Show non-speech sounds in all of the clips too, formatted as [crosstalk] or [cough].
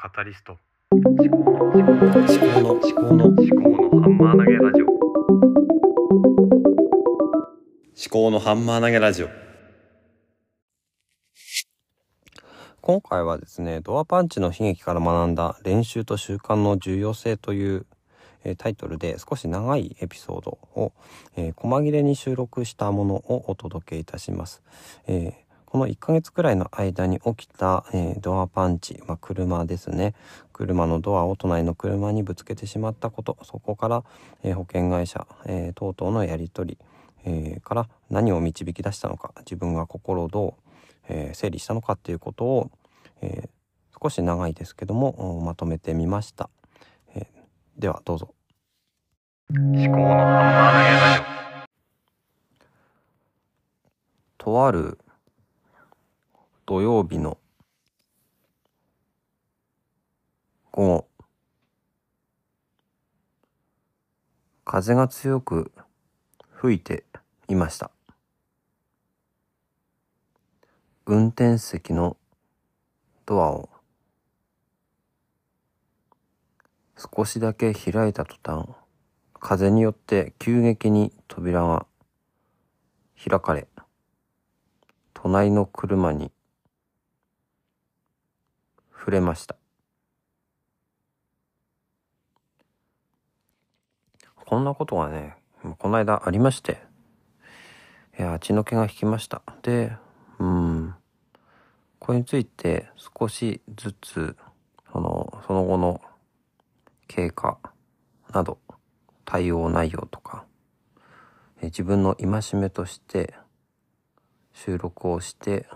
カタリスト。思考の思考の思考の思考の思思考のハンマー投げラジオ。考のハンマー投げラジオ。今回はですねドアパンチの悲劇から学んだ練習と習慣の重要性という、えータイトルで少し長いエピソードを、えー細切れに収録したものをお届けいたします、えーこの1ヶ月くらいの間に起きた、えードアパンチ、まあ、車ですね。車のドアを隣の車にぶつけてしまったことそこから、えー保険会社、えー等々のやり取り、えーから何を導き出したのか自分が心をどう、えー整理したのかっていうことを、えー少し長いですけどもおまとめてみました、えーではどうぞ。思考のとある土曜日の午後風が強く吹いていました。運転席のドアを少しだけ開いた途端風によって急激に扉が開かれ隣の車に触れました。こんなことがねこの間ありましていや血の気が引きました。でうん。これについて少しずつそのその後の経過など対応内容とかえ自分の戒めとして収録をして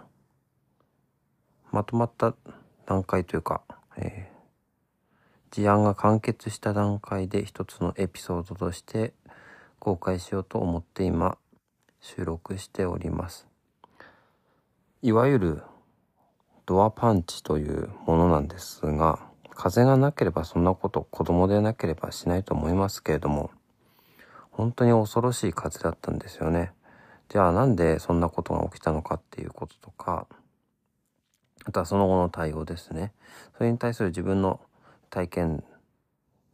まとまった段階というか、えー事案が完結した段階で一つのエピソードとして公開しようと思って今収録しております。いわゆるドアパンチというものなんですが風がなければそんなこと子供でなければしないと思いますけれども本当に恐ろしい風だったんですよね。じゃあなんでそんなことが起きたのかっていうこととかあとはその後の対応ですねそれに対する自分の体験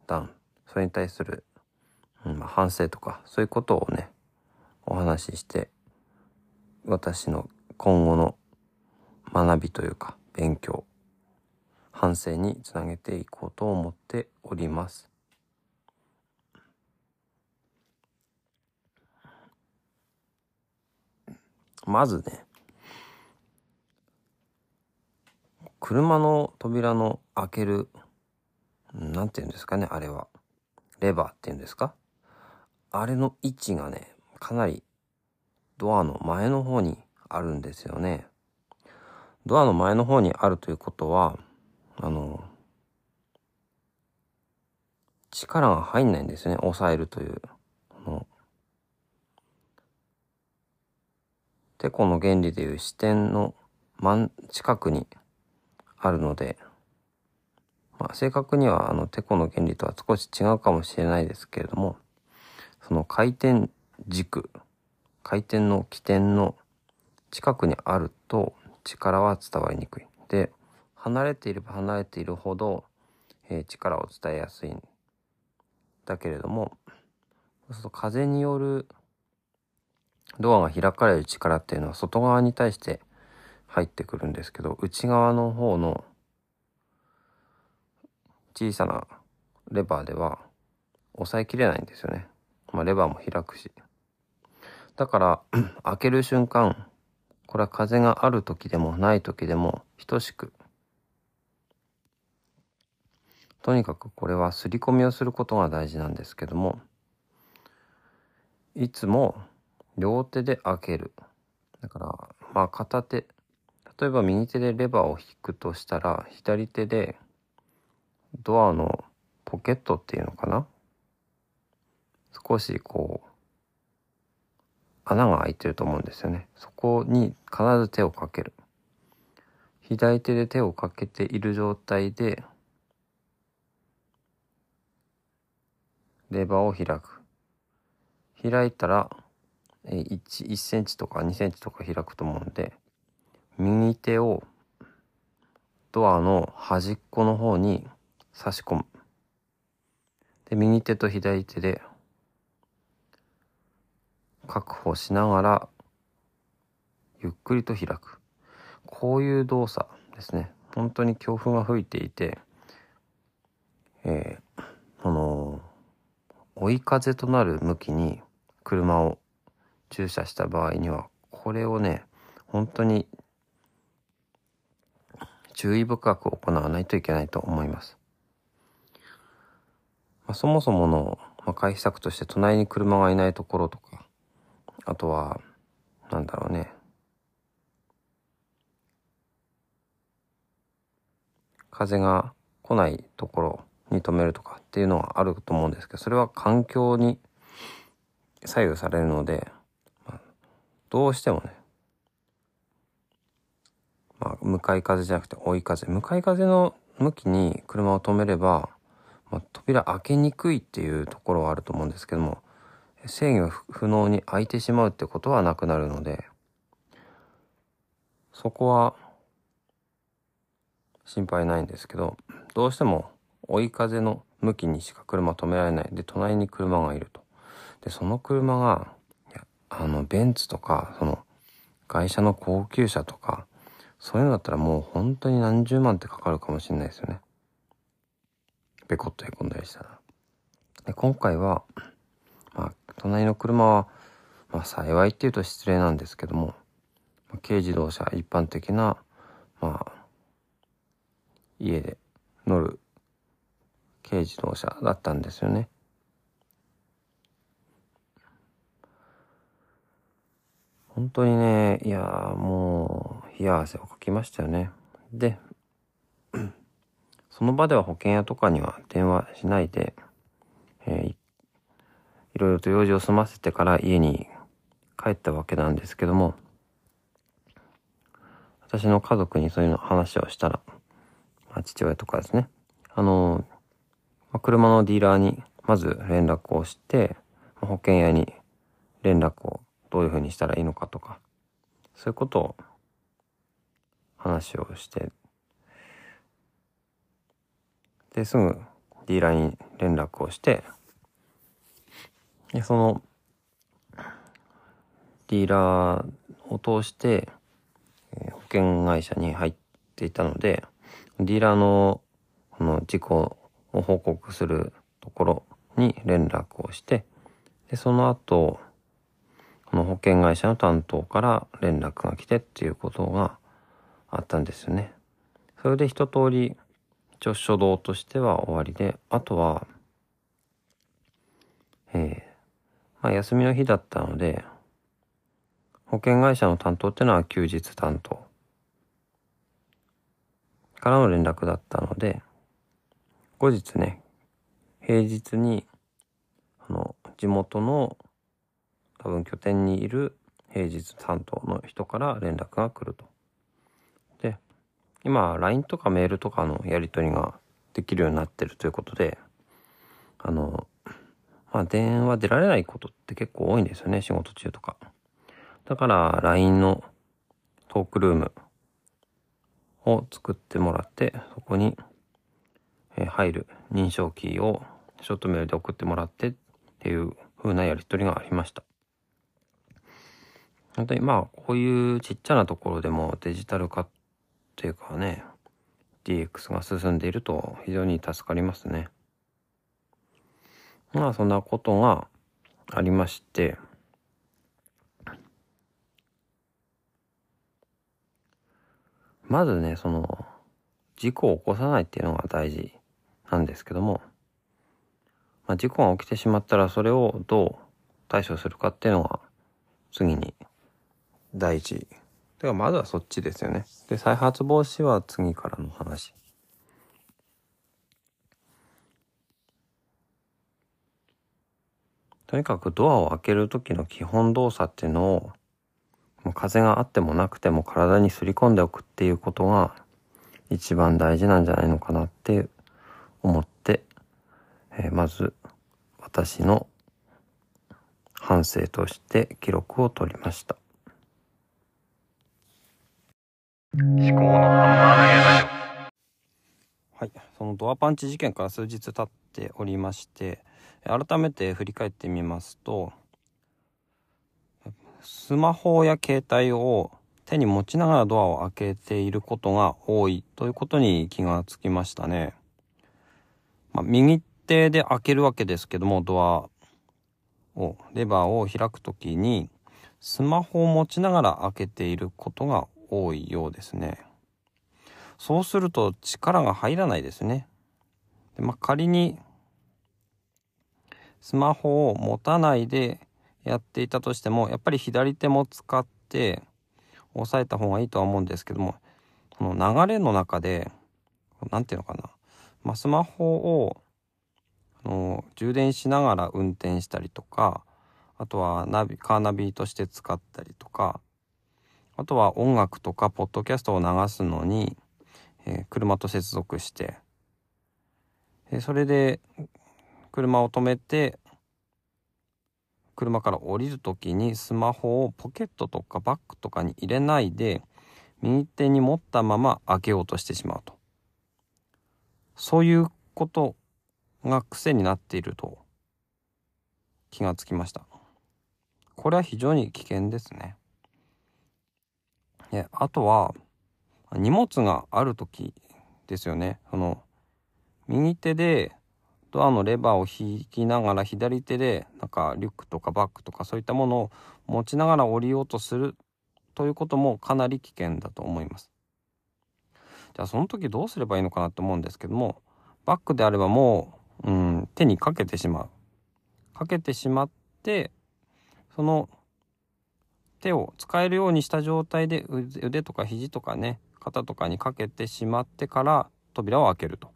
談それに対する、うんまあ、反省とかそういうことをねお話しして私の今後の学びというか勉強反省につなげていこうと思っております。まずね車の扉の開けるなんて言うんですかねあれは。レバーっていうんですか？あれの位置がねかなりドアの前の方にあるんですよね。ドアの前の方にあるということはあの力が入んないんですよね。押さえるという。てこの原理でいう視点の真ん近くにあるので、まあ、正確にはあのてこの原理とは少し違うかもしれないですけれどもその回転軸回転の起点の近くにあると力は伝わりにくい。で離れていれば離れているほど、えー力を伝えやすいんだけれどもそうすると風によるドアが開かれる力っていうのは外側に対して入ってくるんですけど内側の方の小さなレバーでは押さえきれないんですよね。まあ、レバーも開くし。だから [clears throat] 開ける瞬間これは風がある時でもない時でも等しくとにかくこれは刷り込みをすることが大事なんですけどもいつも両手で開けるだからまあ片手例えば右手でレバーを引くとしたら左手でドアのポケットっていうのかな？少しこう穴が開いてると思うんですよね。そこに必ず手をかける。左手で手をかけている状態でレバーを開く。開いたら 1, 1センチとか2センチとか開くと思うんで右手をドアの端っこの方に差し込む。で、右手と左手で確保しながらゆっくりと開く。こういう動作ですね。本当に強風が吹いていて、えー、あの、追い風となる向きに車を駐車した場合には、これをね、本当に注意深く行わないといけないと思います。まあ、そもそもの、まあ、回避策として隣に車がいないところとか、あとは、なんだろうね。風が来ないところに止めるとかっていうのはあると思うんですけど、それは環境に左右されるので、まあ、どうしてもね、まあ、向かい風じゃなくて追い風。向かい風の向きに車を止めれば、まあ、扉開けにくいっていうところはあると思うんですけども、制御不能に開いてしまうってことはなくなるので、そこは心配ないんですけど、どうしても追い風の向きにしか車止められない。で、隣に車がいると。で、その車が、あの、ベンツとか、その、会社の高級車とか、そういうのだったらもう本当に何十万ってかかるかもしれないですよね。ペコッと凹んだりしたら。で、今回は、まあ、隣の車は、まあ、幸いっていうと失礼なんですけども、軽自動車、一般的な、まあ、家で乗る軽自動車だったんですよね。本当にね、いやもう、冷や汗をかきましたよね。で、[clears throat] その場では保険屋とかには電話しないで、えー、いろいろと用事を済ませてから家に帰ったわけなんですけども、私の家族にそういうの話をしたら、まあ、父親とかですね、あの、まあ、車のディーラーにまず連絡をして、保険屋に連絡をどういうふうにしたらいいのかとか、そういうことを話をして、で、すぐディーラーに連絡をして、で、その、ディーラーを通して、保険会社に入っていたので、ディーラーのこの事故を報告するところに連絡をして、で、その後、この保険会社の担当から連絡が来てっていうことがあったんですよね。それで一通り、一応初動としては終わりで、あとは、えー、まあ休みの日だったので、保険会社の担当ってのは休日担当からの連絡だったので、後日ね、平日に、あの、地元の多分拠点にいる平日担当の人から連絡が来ると。今、LINE とかメールとかのやり取りができるようになってるということで、あの、まあ、電話出られないことって結構多いんですよね、仕事中とか。だから、LINE のトークルームを作ってもらって、そこにえ入る認証キーをショートメールで送ってもらってっていう風なやり取りがありました。本当にまあこういうちっちゃなところでもデジタル化っていうかね DX が進んでいると非常に助かりますね。まあそんなことがありましてまずねその事故を起こさないっていうのが大事なんですけども、まあ、事故が起きてしまったらそれをどう対処するかっていうのが次に大事。てかまずはそっちですよね。で、再発防止は次からの話。とにかくドアを開ける時の基本動作っていうのを、もう風があってもなくても体にすり込んでおくっていうことが一番大事なんじゃないのかなって思って、えー、まず私の反省として記録を取りました。思考のハンマー投げラジオはい、そのドアパンチ事件から数日経っておりまして改めて振り返ってみますとスマホや携帯を手に持ちながらドアを開けていることが多いということに気がつきましたね。まあ、右手で開けるわけですけどもドアをレバーを開くときにスマホを持ちながら開けていることが多いようですね。そうすると力が入らないですね。でまあ、仮にスマホを持たないでやっていたとしてもやっぱり左手も使って押さえた方がいいとは思うんですけどもこの流れの中で何て言うのかな、まあ、スマホをあの充電しながら運転したりとかあとはナビカーナビとして使ったりとかあとは音楽とかポッドキャストを流すのにえー、車と接続して、え、それで車を止めて車から降りる時にスマホをポケットとかバッグとかに入れないで右手に持ったまま開けようとしてしまうと。そういうことが癖になっていると気がつきました。これは非常に危険ですね。であとは荷物がある時ですよねその右手でドアのレバーを引きながら左手でなんかリュックとかバッグとかそういったものを持ちながら降りようとするということもかなり危険だと思います。じゃあその時どうすればいいのかなと思うんですけどもバッグであればもう、うん、手にかけてしまう。かけてしまってその手を使えるようにした状態で腕とか肘とかね肩とかにかけてしまってから扉を開けると。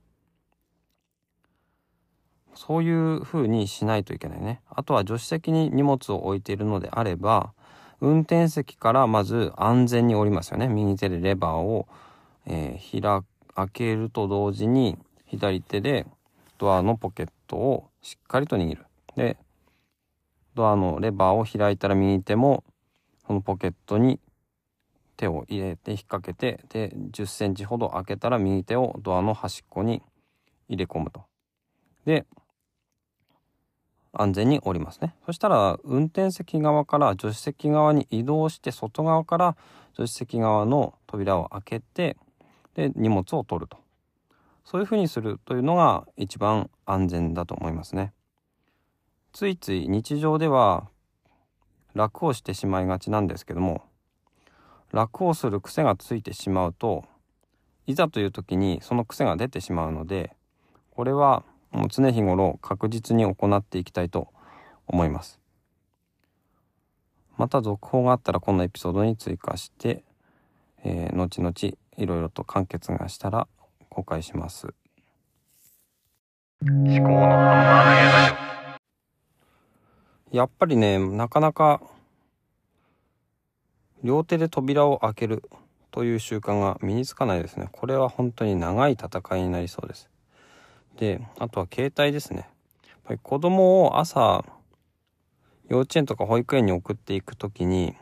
そういう風にしないといけないね。あとは助手席に荷物を置いているのであれば、運転席からまず安全に降りますよね。右手でレバーを、えー、開開けると同時に左手でドアのポケットをしっかりと握る。で、ドアのレバーを開いたら右手もそのポケットに手を入れて引っ掛けてで10センチほど開けたら右手をドアの端っこに入れ込むと。で安全に降りますね。そしたら運転席側から助手席側に移動して外側から助手席側の扉を開けてで荷物を取ると。そういうふうにするというのが一番安全だと思いますね。ついつい日常では楽をしてしまいがちなんですけども楽をする癖がついてしまうといざという時にその癖が出てしまうのでこれはもう常日頃確実に行っていきたいと思います。また続報があったらこのエピソードに追加して、えー、後々いろいろと完結がしたら公開します。思考のハンマー投げラジオやっぱりねなかなか両手で扉を開けるという習慣が身につかないですね。これは本当に長い戦いになりそうです。で、あとは携帯ですね。やっぱり子供を朝、幼稚園とか保育園に送っていくときに、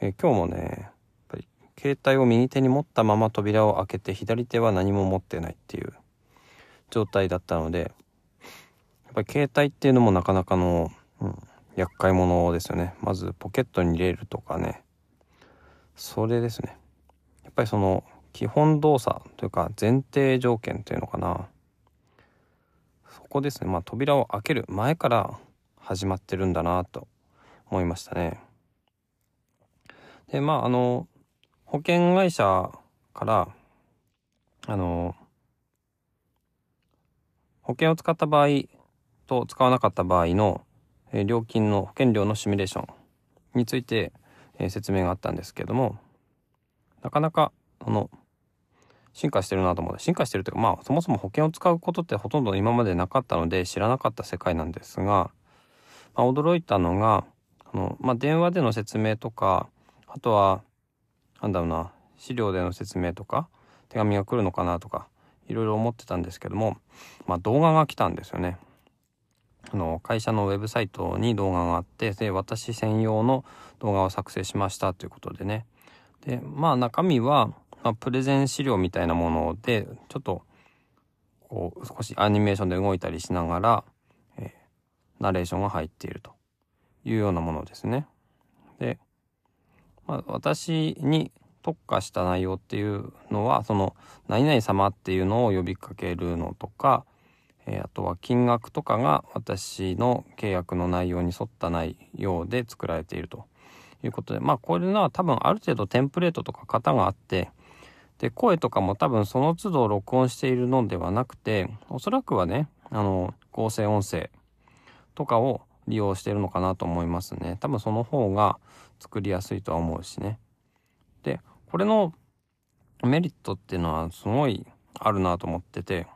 え今日もね、やっぱり携帯を右手に持ったまま扉を開けて左手は何も持ってないっていう状態だったので、ぱり携帯っていうのもなかなかの、うん、厄介者ですよね。まずポケットに入れるとかね。それですね。やっぱりその基本動作というか前提条件というのかな。そこですね。まあ扉を開ける前から始まってるんだなと思いましたね。で、まああの、保険会社からあの保険を使った場合と使わなかった場合のえ料金の保険料のシミュレーションについて、え説明があったんですけどもなかなかその進化してるなと思って進化してるというかまあそもそも保険を使うことってほとんど今までなかったので知らなかった世界なんですが、まあ、驚いたのがあの、まあ、電話での説明とかあとはなんだろうな資料での説明とか手紙が来るのかなとかいろいろ思ってたんですけども、まあ、動画が来たんですよね。あの会社のウェブサイトに動画があってで私専用の動画を作成しましたということでねでまあ中身はまあ、プレゼン資料みたいなもので、ちょっと、こう、少しアニメーションで動いたりしながら、えー、ナレーションが入っているというようなものですね。で、まあ、私に特化した内容っていうのは、その、何々様っていうのを呼びかけるのとか、え、あとは金額とかが私の契約の内容に沿った内容で作られているということで、まあこれのは多分ある程度テンプレートとか型があって、で、声とかも多分その都度録音しているのではなくて、おそらくはね、あの、合成音声とかを利用してるのかなと思いますね。多分その方が作りやすいとは思うしね。で、これのメリットっていうのはすごいあるなと思ってて、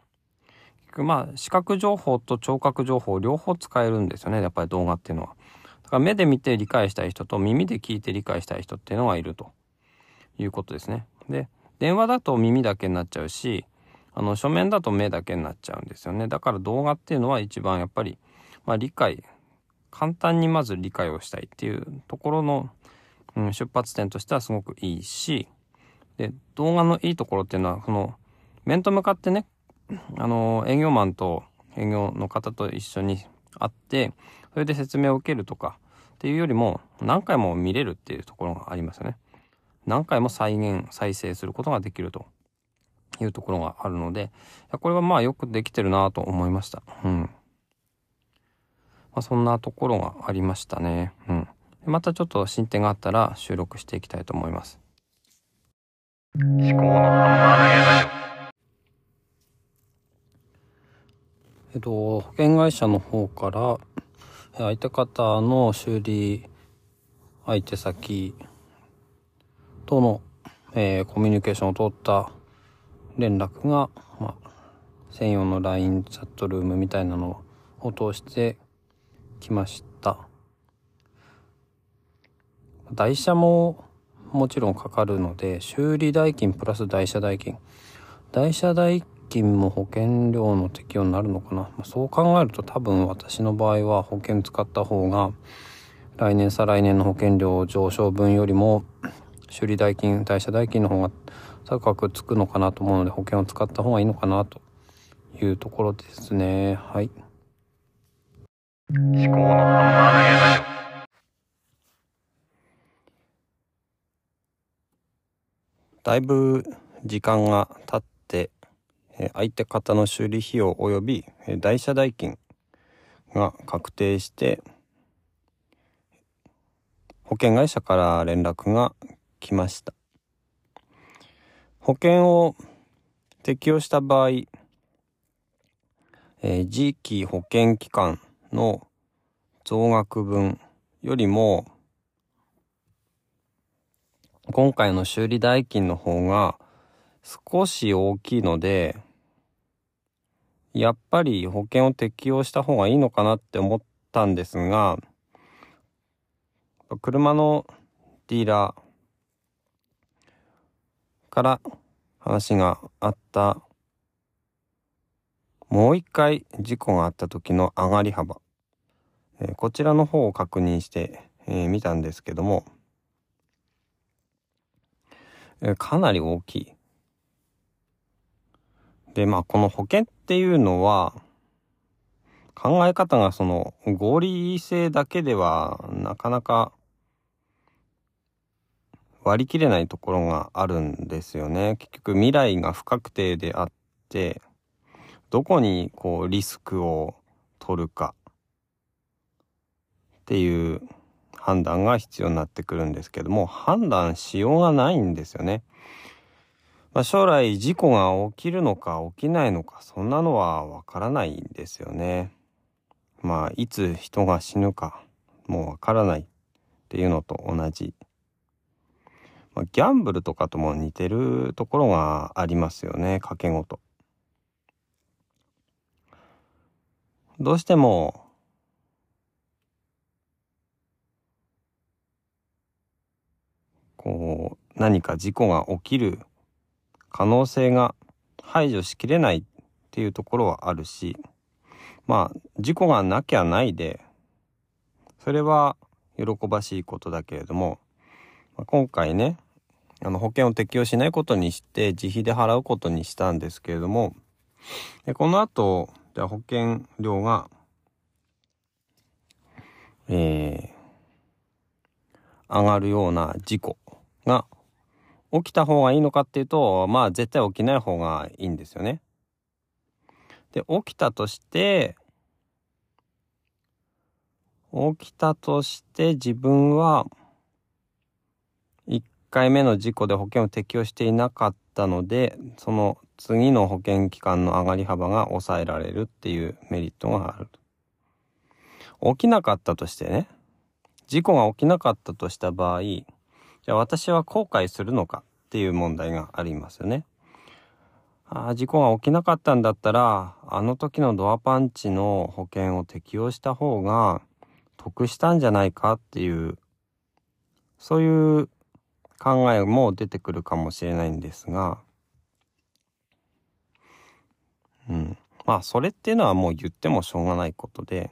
まあ視覚情報と聴覚情報両方使えるんですよねやっぱり動画っていうのは。だから目で見て理解したい人と耳で聞いて理解したい人っていうのがいるということですね。で電話だと耳だけになっちゃうしあの書面だと目だけになっちゃうんですよね。だから動画っていうのは一番やっぱり、まあ、理解簡単にまず理解をしたいっていうところの、うん、出発点としてはすごくいいしで動画のいいところっていうのはその面と向かってねあの、営業マンと営業の方と一緒に会って、それで説明を受けるとかっていうよりも、何回も見れるっていうところがありますよね。何回も再現、再生することができるというところがあるので、これはまあよくできてるなと思いました。うん。まあ、そんなところがありましたね。うん。またちょっと進展があったら収録していきたいと思います。思考のハンマー投げラジオえっと、保険会社の方から、相手方の修理相手先との、えー、コミュニケーションを取った連絡が、まあ、専用の LINE チャットルームみたいなのを通してきました。台車ももちろんかかるので、修理代金プラス台車代金。台車代金も保険料の適用になるのかな、まあ、そう考えると多分私の場合は保険使った方が来年再来年の保険料上昇分よりも修理代金代謝代金の方が高くつくのかなと思うので保険を使った方がいいのかなというところですね。はい。思考のだいぶ時間が経って相手方の修理費用及び代車代金が確定して保険会社から連絡が来ました。保険を適用した場合、えー、次期保険期間の増額分よりも今回の修理代金の方が少し大きいので、やっぱり保険を適用した方がいいのかなって思ったんですが、車のディーラーから話があった、もう一回事故があった時の上がり幅、え、こちらの方を確認してみ、えー、たんですけども、え、かなり大きい。で、まあ、この保険っっていうのは、考え方がその合理性だけではなかなか割り切れないところがあるんですよね。結局未来が不確定であって、どこにこうリスクを取るかっていう判断が必要になってくるんですけども、判断しようがないんですよね。まあ、将来事故が起きるのか起きないのか、そんなのはわからないんですよね。まあ、いつ人が死ぬか、もうわからないっていうのと同じ。まあ、ギャンブルとかとも似てるところがありますよね、賭け事。どうしても、こう、何か事故が起きる可能性が排除しきれないっていうところはあるし、まあ、事故がなきゃないで、それは喜ばしいことだけれども、まあ、今回ね、あの保険を適用しないことにして自費で払うことにしたんですけれども、でこの後、じゃあ保険料が、えー、上がるような事故が起きた方がいいのかっていうと、まあ絶対起きない方がいいんですよね。で、起きたとして、起きたとして自分は1回目の事故で保険を適用していなかったので、その次の保険期間の上がり幅が抑えられるっていうメリットがある。起きなかったとしてね、事故が起きなかったとした場合、じゃあ私は後悔するのかっていう問題がありますよね。ああ事故が起きなかったんだったら、あの時のドアパンチの保険を適用した方が得したんじゃないかっていう、そういう考えも出てくるかもしれないんですが、うん。まあ、それっていうのはもう言ってもしょうがないことで、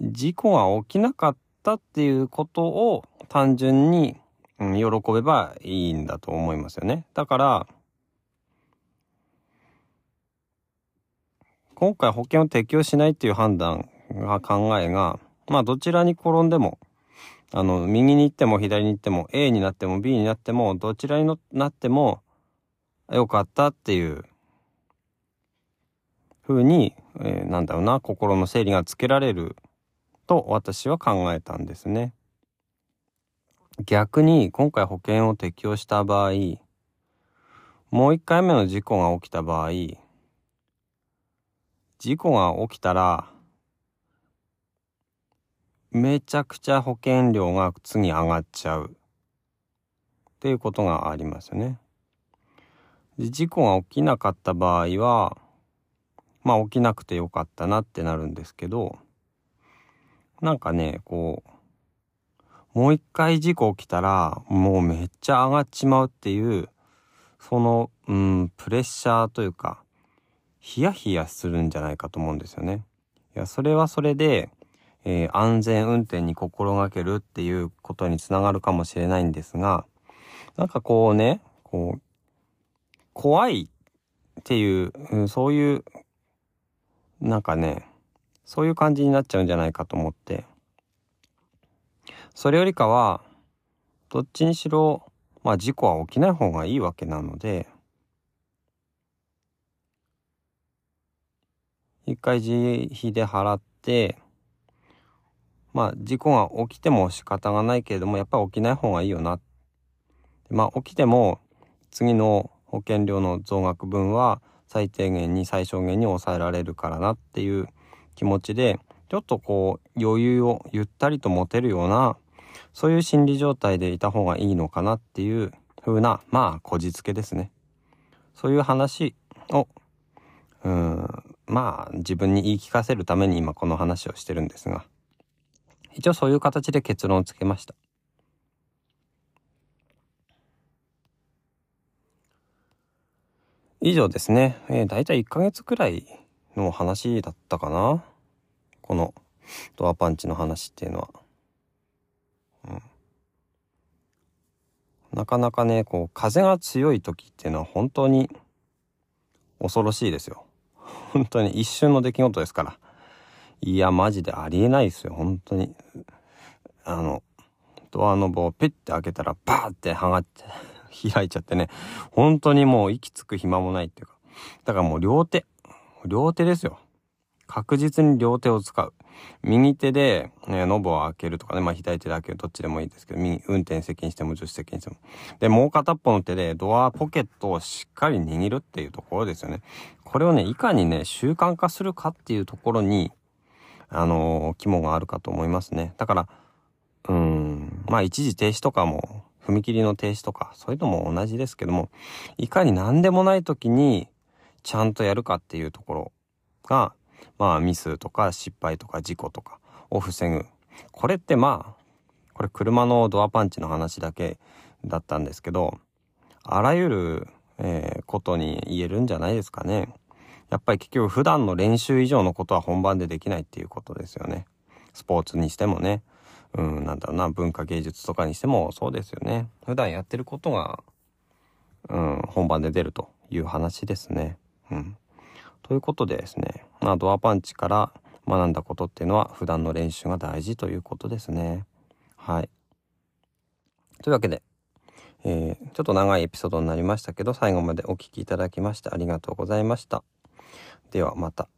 事故が起きなかったっていうことを単純に、うん、喜べばいいんだと思いますよね。だから、今回保険を適用しないっていう判断が考えが、まあどちらに転んでも、あの、右に行っても左に行っても、A になっても B になっても、どちらになっても、良かったっていう風に、えー、なんだろうな、心の整理がつけられると私は考えたんですね。逆に今回保険を適用した場合、もう一回目の事故が起きた場合、事故が起きたら、めちゃくちゃ保険料が次上がっちゃう。っていうことがありますよね。事故が起きなかった場合は、まあ起きなくてよかったなってなるんですけど、なんかね、こう、もう一回事故起きたら、もうめっちゃ上がっちまうっていう、その、うん、プレッシャーというか、ヒヤヒヤするんじゃないかと思うんですよね。いや、それはそれで、えー、安全運転に心がけるっていうことにつながるかもしれないんですが、なんかこうね、こう、怖いっていう、うん、そういうなんかね、そういう感じになっちゃうんじゃないかと思って。それよりかは、どっちにしろ、まあ事故は起きない方がいいわけなので、一回自費で払って、まあ事故が起きても仕方がないけれども、やっぱり起きない方がいいよな。まあ起きても、次の保険料の増額分は、最低限に最小限に抑えられるからなっていう気持ちで、ちょっとこう余裕をゆったりと持てるような、そういう心理状態でいた方がいいのかなっていう風な、まあ、こじつけですね。そういう話を、うん、まあ、自分に言い聞かせるために今この話をしてるんですが、一応そういう形で結論をつけました。以上ですね。えー、だいたい1ヶ月くらいの話だったかな。このドアパンチの話っていうのは。うん。なかなかね、こう、風が強い時っていうのは本当に恐ろしいですよ。[laughs] 本当に一瞬の出来事ですから。いや、マジでありえないですよ、本当に。あの、ドアノブをピッて開けたらバーって剥がって、開いちゃってね、本当にもう息つく暇もないっていうか。だからもう両手、両手ですよ。確実に両手を使う。右手で、ね、ノブを開けるとかね、まあ左手で開ける、どっちでもいいですけど、右、運転席にしても助手席にしても。で、もう片っぽの手でドアポケットをしっかり握るっていうところですよね。これをね、いかにね、習慣化するかっていうところに、あのー、肝があるかと思いますね。だから、うん、まあ一時停止とかも踏切の停止とか、そういうのも同じですけども、いかに何でもない時にちゃんとやるかっていうところが、まあミスとか失敗とか事故とかを防ぐ。これってまあ、これ車のドアパンチの話だけだったんですけど、あらゆる、えー、ことに言えるんじゃないですかね。やっぱり結局普段の練習以上のことは本番でできないっていうことですよね。スポーツにしてもね。うん、なんだろうな、文化芸術とかにしてもそうですよね。普段やってることが、うん、本番で出るという話ですね。うん。ということでですね、まあ、ドアパンチから学んだことっていうのは普段の練習が大事ということですね。はい。というわけで、えーちょっと長いエピソードになりましたけど、最後までお聴きいただきましてありがとうございました。ではまた